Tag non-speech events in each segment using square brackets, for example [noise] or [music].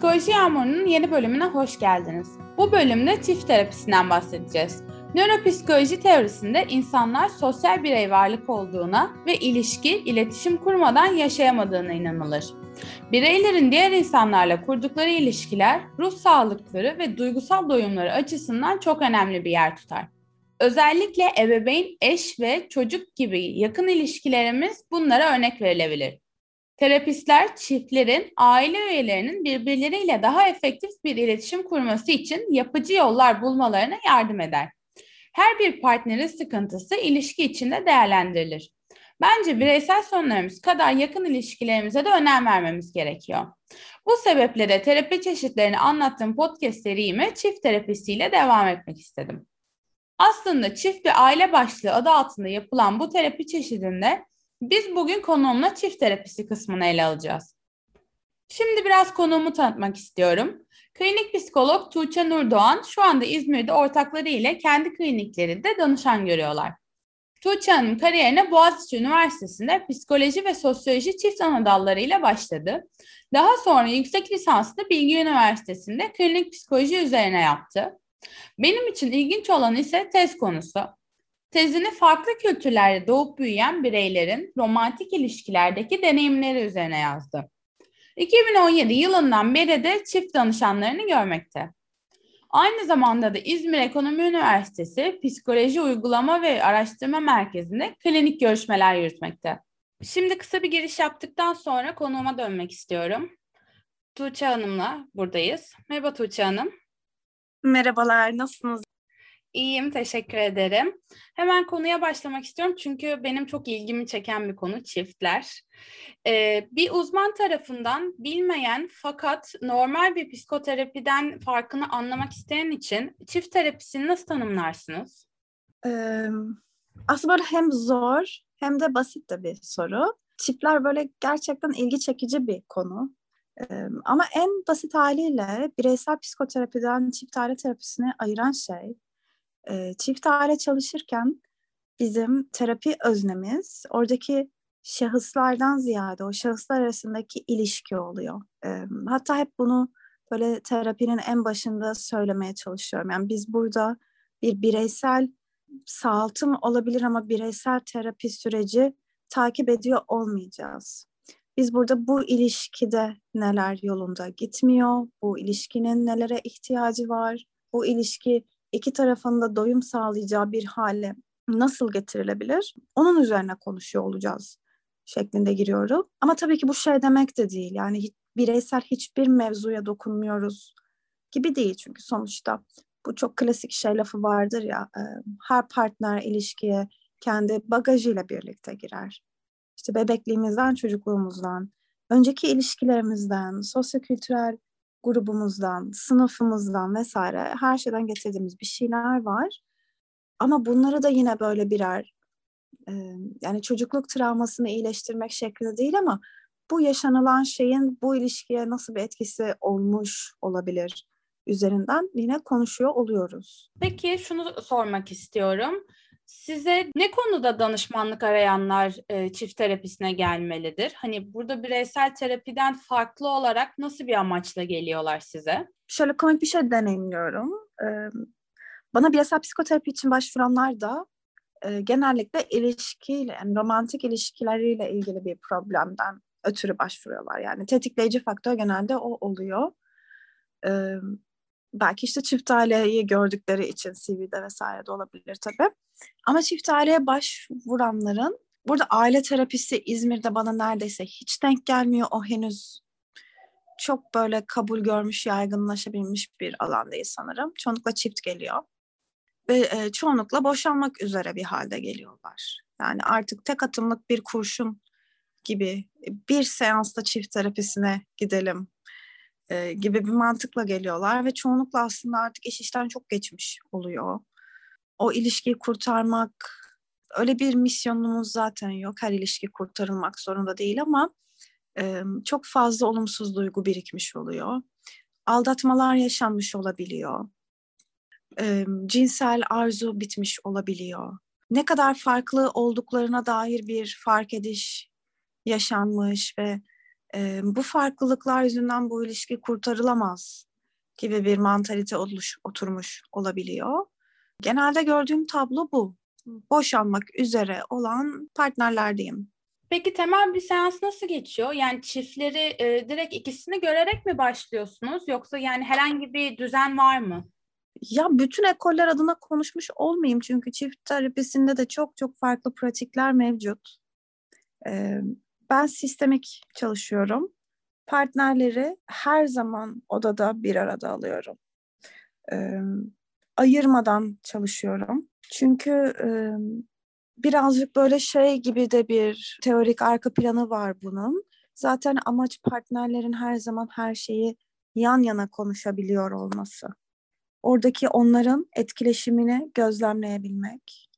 Psikoloji Yağmuru'nun yeni bölümüne hoş geldiniz. Bu bölümde çift terapisinden bahsedeceğiz. Nöropsikoloji teorisinde insanlar sosyal birey varlık olduğuna ve ilişki, iletişim kurmadan yaşayamadığına inanılır. Bireylerin diğer insanlarla kurdukları ilişkiler ruh sağlıkları ve duygusal doyumları açısından çok önemli bir yer tutar. Özellikle ebeveyn, eş ve çocuk gibi yakın ilişkilerimiz bunlara örnek verilebilir. Terapistler çiftlerin, aile üyelerinin birbirleriyle daha efektif bir iletişim kurması için yapıcı yollar bulmalarına yardım eder. Her bir partnerin sıkıntısı ilişki içinde değerlendirilir. Bence bireysel sorunlarımız kadar yakın ilişkilerimize de önem vermemiz gerekiyor. Bu sebeple de terapi çeşitlerini anlattığım podcast serime çift terapisiyle devam etmek istedim. Aslında çift ve aile başlığı adı altında yapılan bu terapi çeşidinde biz bugün konuğumla çift terapisi kısmını ele alacağız. Şimdi biraz konuğumu tanıtmak istiyorum. Klinik psikolog Tuğçe Nurdoğan şu anda İzmir'de ortakları ile kendi kliniklerinde danışan görüyorlar. Tuğçe Hanım kariyerine Boğaziçi Üniversitesi'nde psikoloji ve sosyoloji çift ana dallarıyla başladı. Daha sonra yüksek lisansını Bilgi Üniversitesi'nde klinik psikoloji üzerine yaptı. Benim için ilginç olan ise tez konusu. Tezini farklı kültürlerde doğup büyüyen bireylerin romantik ilişkilerdeki deneyimleri üzerine yazdı. 2017 yılından beri de çift danışanlarını görmekte. Aynı zamanda da İzmir Ekonomi Üniversitesi Psikoloji Uygulama ve Araştırma Merkezi'nde klinik görüşmeler yürütmekte. Şimdi kısa bir giriş yaptıktan sonra konuğuma dönmek istiyorum. Tuğçe Hanım'la buradayız. Merhaba Tuğçe Hanım. Merhabalar, nasılsınız? İyiyim, teşekkür ederim. Hemen konuya başlamak istiyorum çünkü benim çok ilgimi çeken bir konu çiftler. Ee, bir uzman tarafından bilmeyen fakat normal bir psikoterapiden farkını anlamak isteyen için çift terapisini nasıl tanımlarsınız? Ee, aslında böyle hem zor hem de basit de bir soru. Çiftler böyle gerçekten ilgi çekici bir konu. Ee, ama en basit haliyle bireysel psikoterapiden çift aile terapisini ayıran şey e, çift aile çalışırken bizim terapi öznemiz oradaki şahıslardan ziyade o şahıslar arasındaki ilişki oluyor. E, hatta hep bunu böyle terapinin en başında söylemeye çalışıyorum. Yani biz burada bir bireysel sağaltım olabilir ama bireysel terapi süreci takip ediyor olmayacağız. Biz burada bu ilişkide neler yolunda gitmiyor, bu ilişkinin nelere ihtiyacı var, bu ilişki iki tarafın da doyum sağlayacağı bir hale nasıl getirilebilir? Onun üzerine konuşuyor olacağız şeklinde giriyorum. Ama tabii ki bu şey demek de değil. Yani bireysel hiçbir mevzuya dokunmuyoruz gibi değil. Çünkü sonuçta bu çok klasik şey lafı vardır ya her partner ilişkiye kendi bagajıyla birlikte girer. İşte bebekliğimizden, çocukluğumuzdan, önceki ilişkilerimizden, sosyokültürel grubumuzdan, sınıfımızdan vesaire her şeyden getirdiğimiz bir şeyler var. Ama bunları da yine böyle birer e, yani çocukluk travmasını iyileştirmek şeklinde değil ama bu yaşanılan şeyin bu ilişkiye nasıl bir etkisi olmuş olabilir üzerinden yine konuşuyor oluyoruz. Peki şunu sormak istiyorum. Size ne konuda danışmanlık arayanlar e, çift terapisine gelmelidir? Hani burada bireysel terapiden farklı olarak nasıl bir amaçla geliyorlar size? Şöyle komik bir şey deneyimliyorum. Ee, bana bireysel psikoterapi için başvuranlar da e, genellikle ilişkiyle, yani romantik ilişkileriyle ilgili bir problemden ötürü başvuruyorlar. Yani tetikleyici faktör genelde o oluyor. Ee, belki işte çift aileyi gördükleri için CV'de vesaire de olabilir tabii. Ama çift aileye başvuranların burada aile terapisi İzmir'de bana neredeyse hiç denk gelmiyor. O henüz çok böyle kabul görmüş, yaygınlaşabilmiş bir alan değil sanırım. Çoğunlukla çift geliyor. Ve e, çoğunlukla boşanmak üzere bir halde geliyorlar. Yani artık tek atımlık bir kurşun gibi bir seansta çift terapisine gidelim e, gibi bir mantıkla geliyorlar ve çoğunlukla aslında artık iş işten çok geçmiş oluyor. O ilişkiyi kurtarmak, öyle bir misyonumuz zaten yok. Her ilişki kurtarılmak zorunda değil ama e, çok fazla olumsuz duygu birikmiş oluyor. Aldatmalar yaşanmış olabiliyor. E, cinsel arzu bitmiş olabiliyor. Ne kadar farklı olduklarına dair bir fark ediş yaşanmış ve e, bu farklılıklar yüzünden bu ilişki kurtarılamaz gibi bir mantalite oluş, oturmuş olabiliyor. Genelde gördüğüm tablo bu. Boşanmak üzere olan partnerlerdeyim. Peki temel bir seans nasıl geçiyor? Yani çiftleri e, direkt ikisini görerek mi başlıyorsunuz yoksa yani herhangi bir düzen var mı? Ya bütün ekoller adına konuşmuş olmayayım çünkü çift terapisinde de çok çok farklı pratikler mevcut. Ee, ben sistemik çalışıyorum. Partnerleri her zaman odada bir arada alıyorum. Ee, ayırmadan çalışıyorum. Çünkü e, birazcık böyle şey gibi de bir teorik arka planı var bunun. Zaten amaç partnerlerin her zaman her şeyi yan yana konuşabiliyor olması. Oradaki onların etkileşimini gözlemleyebilmek,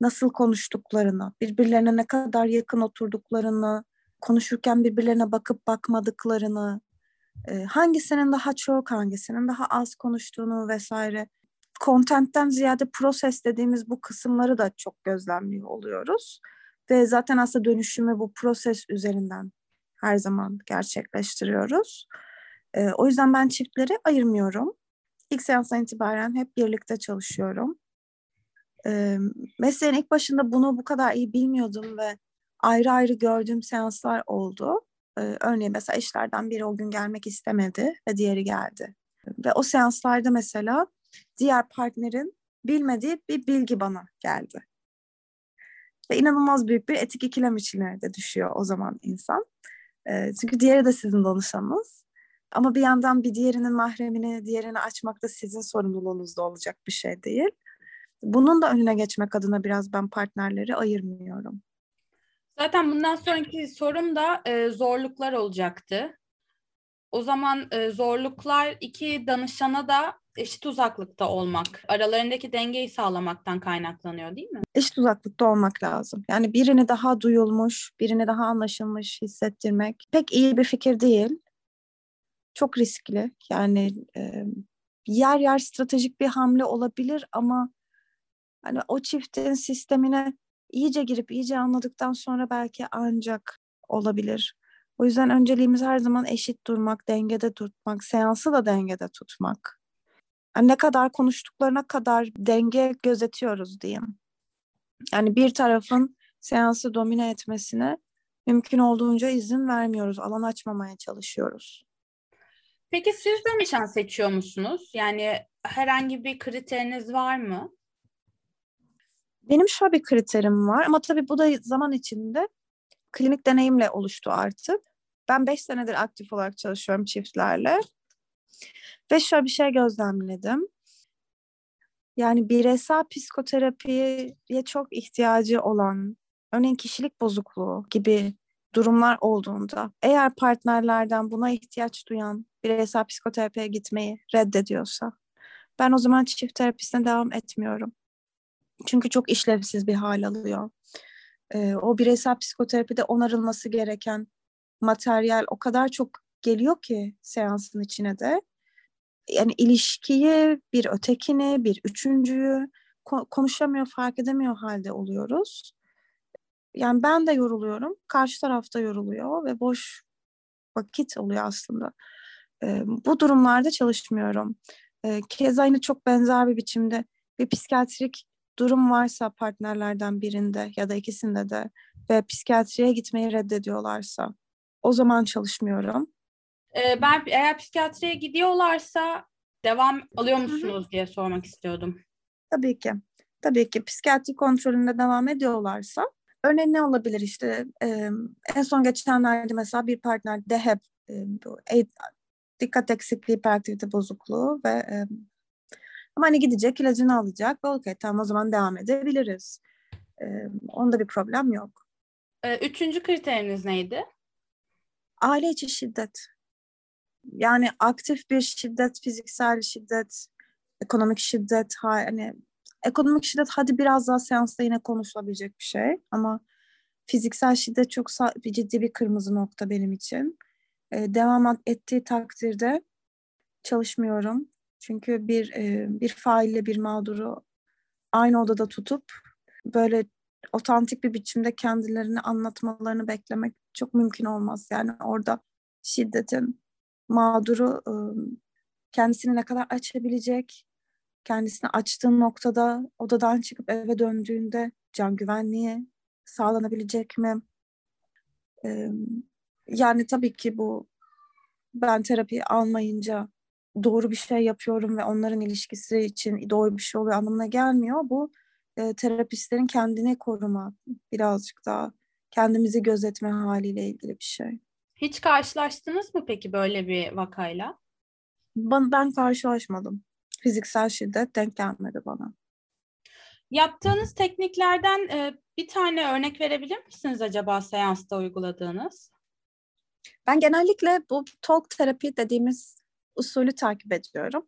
nasıl konuştuklarını, birbirlerine ne kadar yakın oturduklarını, konuşurken birbirlerine bakıp bakmadıklarını, e, hangisinin daha çok, hangisinin daha az konuştuğunu vesaire. Content'ten ziyade proses dediğimiz bu kısımları da çok gözlemliyor oluyoruz. Ve zaten aslında dönüşümü bu proses üzerinden her zaman gerçekleştiriyoruz. E, o yüzden ben çiftleri ayırmıyorum. İlk seanstan itibaren hep birlikte çalışıyorum. E, mesleğin ilk başında bunu bu kadar iyi bilmiyordum ve ayrı ayrı gördüğüm seanslar oldu. Örneğin mesela eşlerden biri o gün gelmek istemedi ve diğeri geldi. Ve o seanslarda mesela diğer partnerin bilmediği bir bilgi bana geldi. Ve inanılmaz büyük bir etik ikilem içine de düşüyor o zaman insan. Çünkü diğeri de sizin danışanınız. Ama bir yandan bir diğerinin mahremini, diğerini açmak da sizin sorumluluğunuzda olacak bir şey değil. Bunun da önüne geçmek adına biraz ben partnerleri ayırmıyorum. Zaten bundan sonraki sorum da e, zorluklar olacaktı. O zaman e, zorluklar iki danışana da eşit uzaklıkta olmak, aralarındaki dengeyi sağlamaktan kaynaklanıyor değil mi? Eşit uzaklıkta olmak lazım. Yani birini daha duyulmuş, birini daha anlaşılmış hissettirmek pek iyi bir fikir değil. Çok riskli. Yani e, yer yer stratejik bir hamle olabilir ama hani o çiftin sistemine iyice girip iyice anladıktan sonra belki ancak olabilir. O yüzden önceliğimiz her zaman eşit durmak, dengede tutmak, seansı da dengede tutmak. Yani ne kadar konuştuklarına kadar denge gözetiyoruz diyeyim. Yani bir tarafın seansı domine etmesine mümkün olduğunca izin vermiyoruz. Alan açmamaya çalışıyoruz. Peki siz danışan seçiyor musunuz? Yani herhangi bir kriteriniz var mı? Benim şöyle bir kriterim var ama tabii bu da zaman içinde klinik deneyimle oluştu artık. Ben beş senedir aktif olarak çalışıyorum çiftlerle. Ve şöyle bir şey gözlemledim. Yani bireysel psikoterapiye çok ihtiyacı olan, örneğin kişilik bozukluğu gibi durumlar olduğunda eğer partnerlerden buna ihtiyaç duyan bireysel psikoterapiye gitmeyi reddediyorsa ben o zaman çift terapisine devam etmiyorum. Çünkü çok işlevsiz bir hal alıyor. Ee, o bireysel psikoterapide onarılması gereken materyal o kadar çok geliyor ki seansın içine de. Yani ilişkiyi, bir ötekini, bir üçüncüyü ko- konuşamıyor, fark edemiyor halde oluyoruz. Yani ben de yoruluyorum, karşı tarafta yoruluyor ve boş vakit oluyor aslında. Ee, bu durumlarda çalışmıyorum. Ee, keza yine çok benzer bir biçimde bir psikiyatrik durum varsa partnerlerden birinde ya da ikisinde de ve psikiyatriye gitmeyi reddediyorlarsa o zaman çalışmıyorum. Ee, ben eğer psikiyatriye gidiyorlarsa devam alıyor musunuz diye sormak istiyordum. Tabii ki. Tabii ki psikiyatri kontrolünde devam ediyorlarsa örneğin ne olabilir işte e, en son geçenlerde mesela bir partner de hep e, dikkat eksikliği hiperaktivite bozukluğu ve e, ama hani gidecek ilacını alacak okey tamam o zaman devam edebiliriz. Ee, onda bir problem yok. Ee, üçüncü kriteriniz neydi? Aile içi şiddet. Yani aktif bir şiddet, fiziksel şiddet, ekonomik şiddet, hani ekonomik şiddet hadi biraz daha seansta yine konuşulabilecek bir şey ama fiziksel şiddet çok ciddi bir kırmızı nokta benim için. Ee, devam ettiği takdirde çalışmıyorum. Çünkü bir e, bir faille bir mağduru aynı odada tutup böyle otantik bir biçimde kendilerini anlatmalarını beklemek çok mümkün olmaz. Yani orada şiddetin mağduru ıı, kendisini ne kadar açabilecek, kendisini açtığı noktada odadan çıkıp eve döndüğünde can güvenliği sağlanabilecek mi? Yani tabii ki bu ben terapi almayınca doğru bir şey yapıyorum ve onların ilişkisi için doğru bir şey oluyor anlamına gelmiyor. Bu e, terapistlerin kendini koruma, birazcık daha kendimizi gözetme haliyle ilgili bir şey. Hiç karşılaştınız mı peki böyle bir vakayla? Ben, ben karşılaşmadım. Fiziksel şiddet denk gelmedi bana. Yaptığınız tekniklerden e, bir tane örnek verebilir misiniz acaba seansta uyguladığınız? Ben genellikle bu talk terapi dediğimiz usulü takip ediyorum.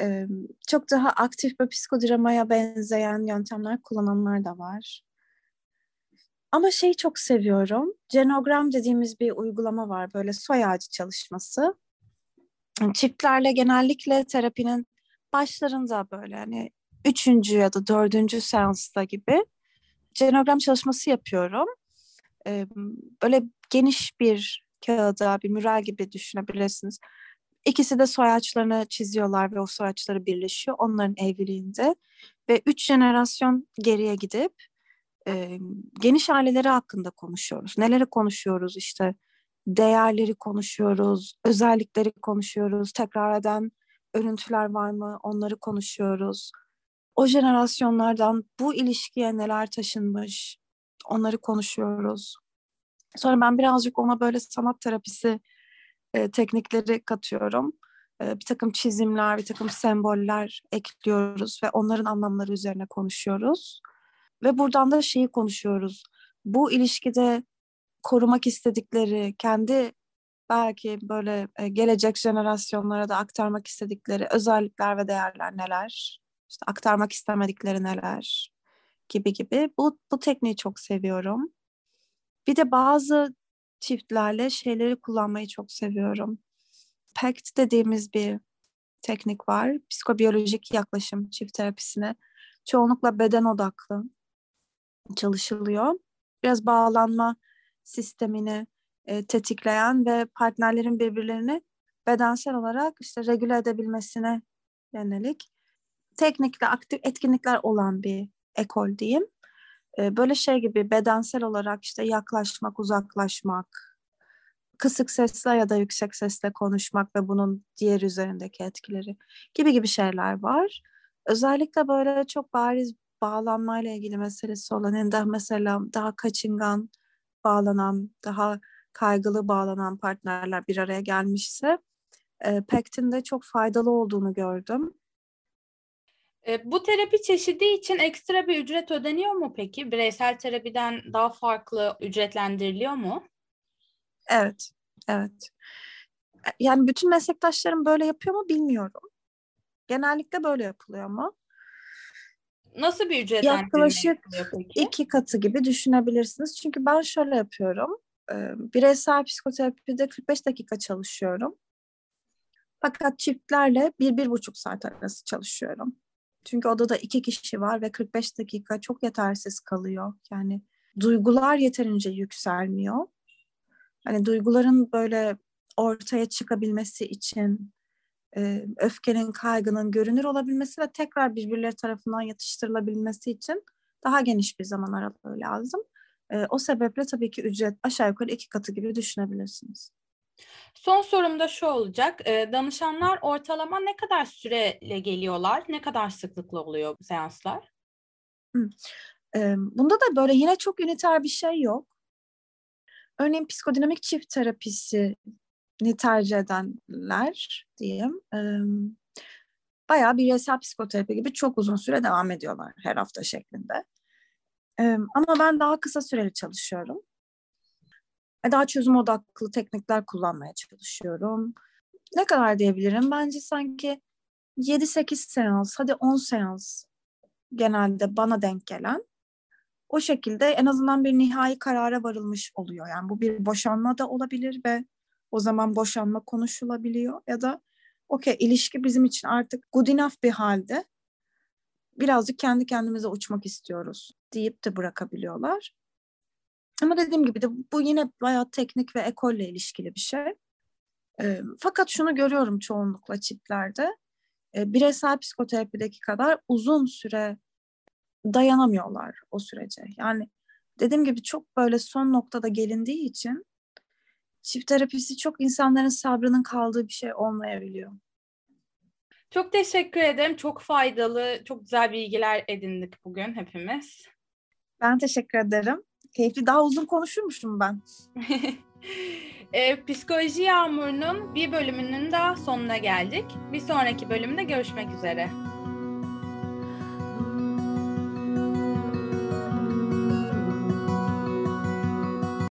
Ee, çok daha aktif bir psikodramaya benzeyen yöntemler kullananlar da var. Ama şeyi çok seviyorum. Genogram dediğimiz bir uygulama var. Böyle soy ağacı çalışması. Çiftlerle genellikle terapinin başlarında böyle hani üçüncü ya da dördüncü seansta gibi genogram çalışması yapıyorum. Ee, böyle geniş bir kağıda bir müral gibi düşünebilirsiniz. İkisi de soy ağaçlarını çiziyorlar ve o soy ağaçları birleşiyor onların evliliğinde. Ve üç jenerasyon geriye gidip e, geniş aileleri hakkında konuşuyoruz. Neleri konuşuyoruz işte değerleri konuşuyoruz, özellikleri konuşuyoruz, tekrar eden örüntüler var mı onları konuşuyoruz. O jenerasyonlardan bu ilişkiye neler taşınmış onları konuşuyoruz. Sonra ben birazcık ona böyle sanat terapisi e, teknikleri katıyorum. E, bir takım çizimler, bir takım semboller ekliyoruz ve onların anlamları üzerine konuşuyoruz. Ve buradan da şeyi konuşuyoruz. Bu ilişkide korumak istedikleri, kendi belki böyle e, gelecek jenerasyonlara da aktarmak istedikleri özellikler ve değerler neler? İşte aktarmak istemedikleri neler? Gibi gibi. Bu, bu tekniği çok seviyorum. Bir de bazı çiftlerle şeyleri kullanmayı çok seviyorum. PACT dediğimiz bir teknik var. Psikobiyolojik yaklaşım çift terapisine. Çoğunlukla beden odaklı çalışılıyor. Biraz bağlanma sistemini e, tetikleyen ve partnerlerin birbirlerini bedensel olarak işte regüle edebilmesine yönelik teknikle aktif etkinlikler olan bir ekol diyeyim. Böyle şey gibi bedensel olarak işte yaklaşmak, uzaklaşmak, kısık sesle ya da yüksek sesle konuşmak ve bunun diğer üzerindeki etkileri gibi gibi şeyler var. Özellikle böyle çok bariz bağlanmayla ilgili meselesi olan, yani daha mesela daha kaçıngan bağlanan, daha kaygılı bağlanan partnerler bir araya gelmişse e, PECT'in de çok faydalı olduğunu gördüm. E, bu terapi çeşidi için ekstra bir ücret ödeniyor mu peki? Bireysel terapiden daha farklı ücretlendiriliyor mu? Evet, evet. Yani bütün meslektaşlarım böyle yapıyor mu bilmiyorum. Genellikle böyle yapılıyor ama. Nasıl bir ücret Yaklaşık iki katı gibi düşünebilirsiniz. Çünkü ben şöyle yapıyorum. Bireysel psikoterapide 45 dakika çalışıyorum. Fakat çiftlerle bir, bir buçuk saat arası çalışıyorum. Çünkü odada iki kişi var ve 45 dakika çok yetersiz kalıyor. Yani duygular yeterince yükselmiyor. Hani duyguların böyle ortaya çıkabilmesi için e, öfkenin, kaygının görünür olabilmesi ve tekrar birbirleri tarafından yatıştırılabilmesi için daha geniş bir zaman aralığı lazım. E, o sebeple tabii ki ücret aşağı yukarı iki katı gibi düşünebilirsiniz. Son sorum da şu olacak. E, danışanlar ortalama ne kadar süreyle geliyorlar? Ne kadar sıklıkla oluyor bu seanslar? Bunda da böyle yine çok üniter bir şey yok. Örneğin psikodinamik çift terapisi ni tercih edenler diyeyim bayağı bireysel psikoterapi gibi çok uzun süre devam ediyorlar her hafta şeklinde. Ama ben daha kısa süreli çalışıyorum. E, daha çözüm odaklı teknikler kullanmaya çalışıyorum. Ne kadar diyebilirim? Bence sanki 7-8 seans, hadi 10 seans genelde bana denk gelen. O şekilde en azından bir nihai karara varılmış oluyor. Yani bu bir boşanma da olabilir ve o zaman boşanma konuşulabiliyor ya da okey ilişki bizim için artık good enough bir halde birazcık kendi kendimize uçmak istiyoruz deyip de bırakabiliyorlar. Ama dediğim gibi de bu yine bayağı teknik ve ekolle ilişkili bir şey. E, fakat şunu görüyorum çoğunlukla çiftlerde. E, bireysel psikoterapideki kadar uzun süre dayanamıyorlar o sürece. Yani dediğim gibi çok böyle son noktada gelindiği için çift terapisi çok insanların sabrının kaldığı bir şey olmayabiliyor. Çok teşekkür ederim. Çok faydalı, çok güzel bilgiler edindik bugün hepimiz. Ben teşekkür ederim. Keyifli, daha uzun konuşurmuşum ben. [laughs] e, Psikoloji Yağmuru'nun bir bölümünün daha sonuna geldik. Bir sonraki bölümde görüşmek üzere.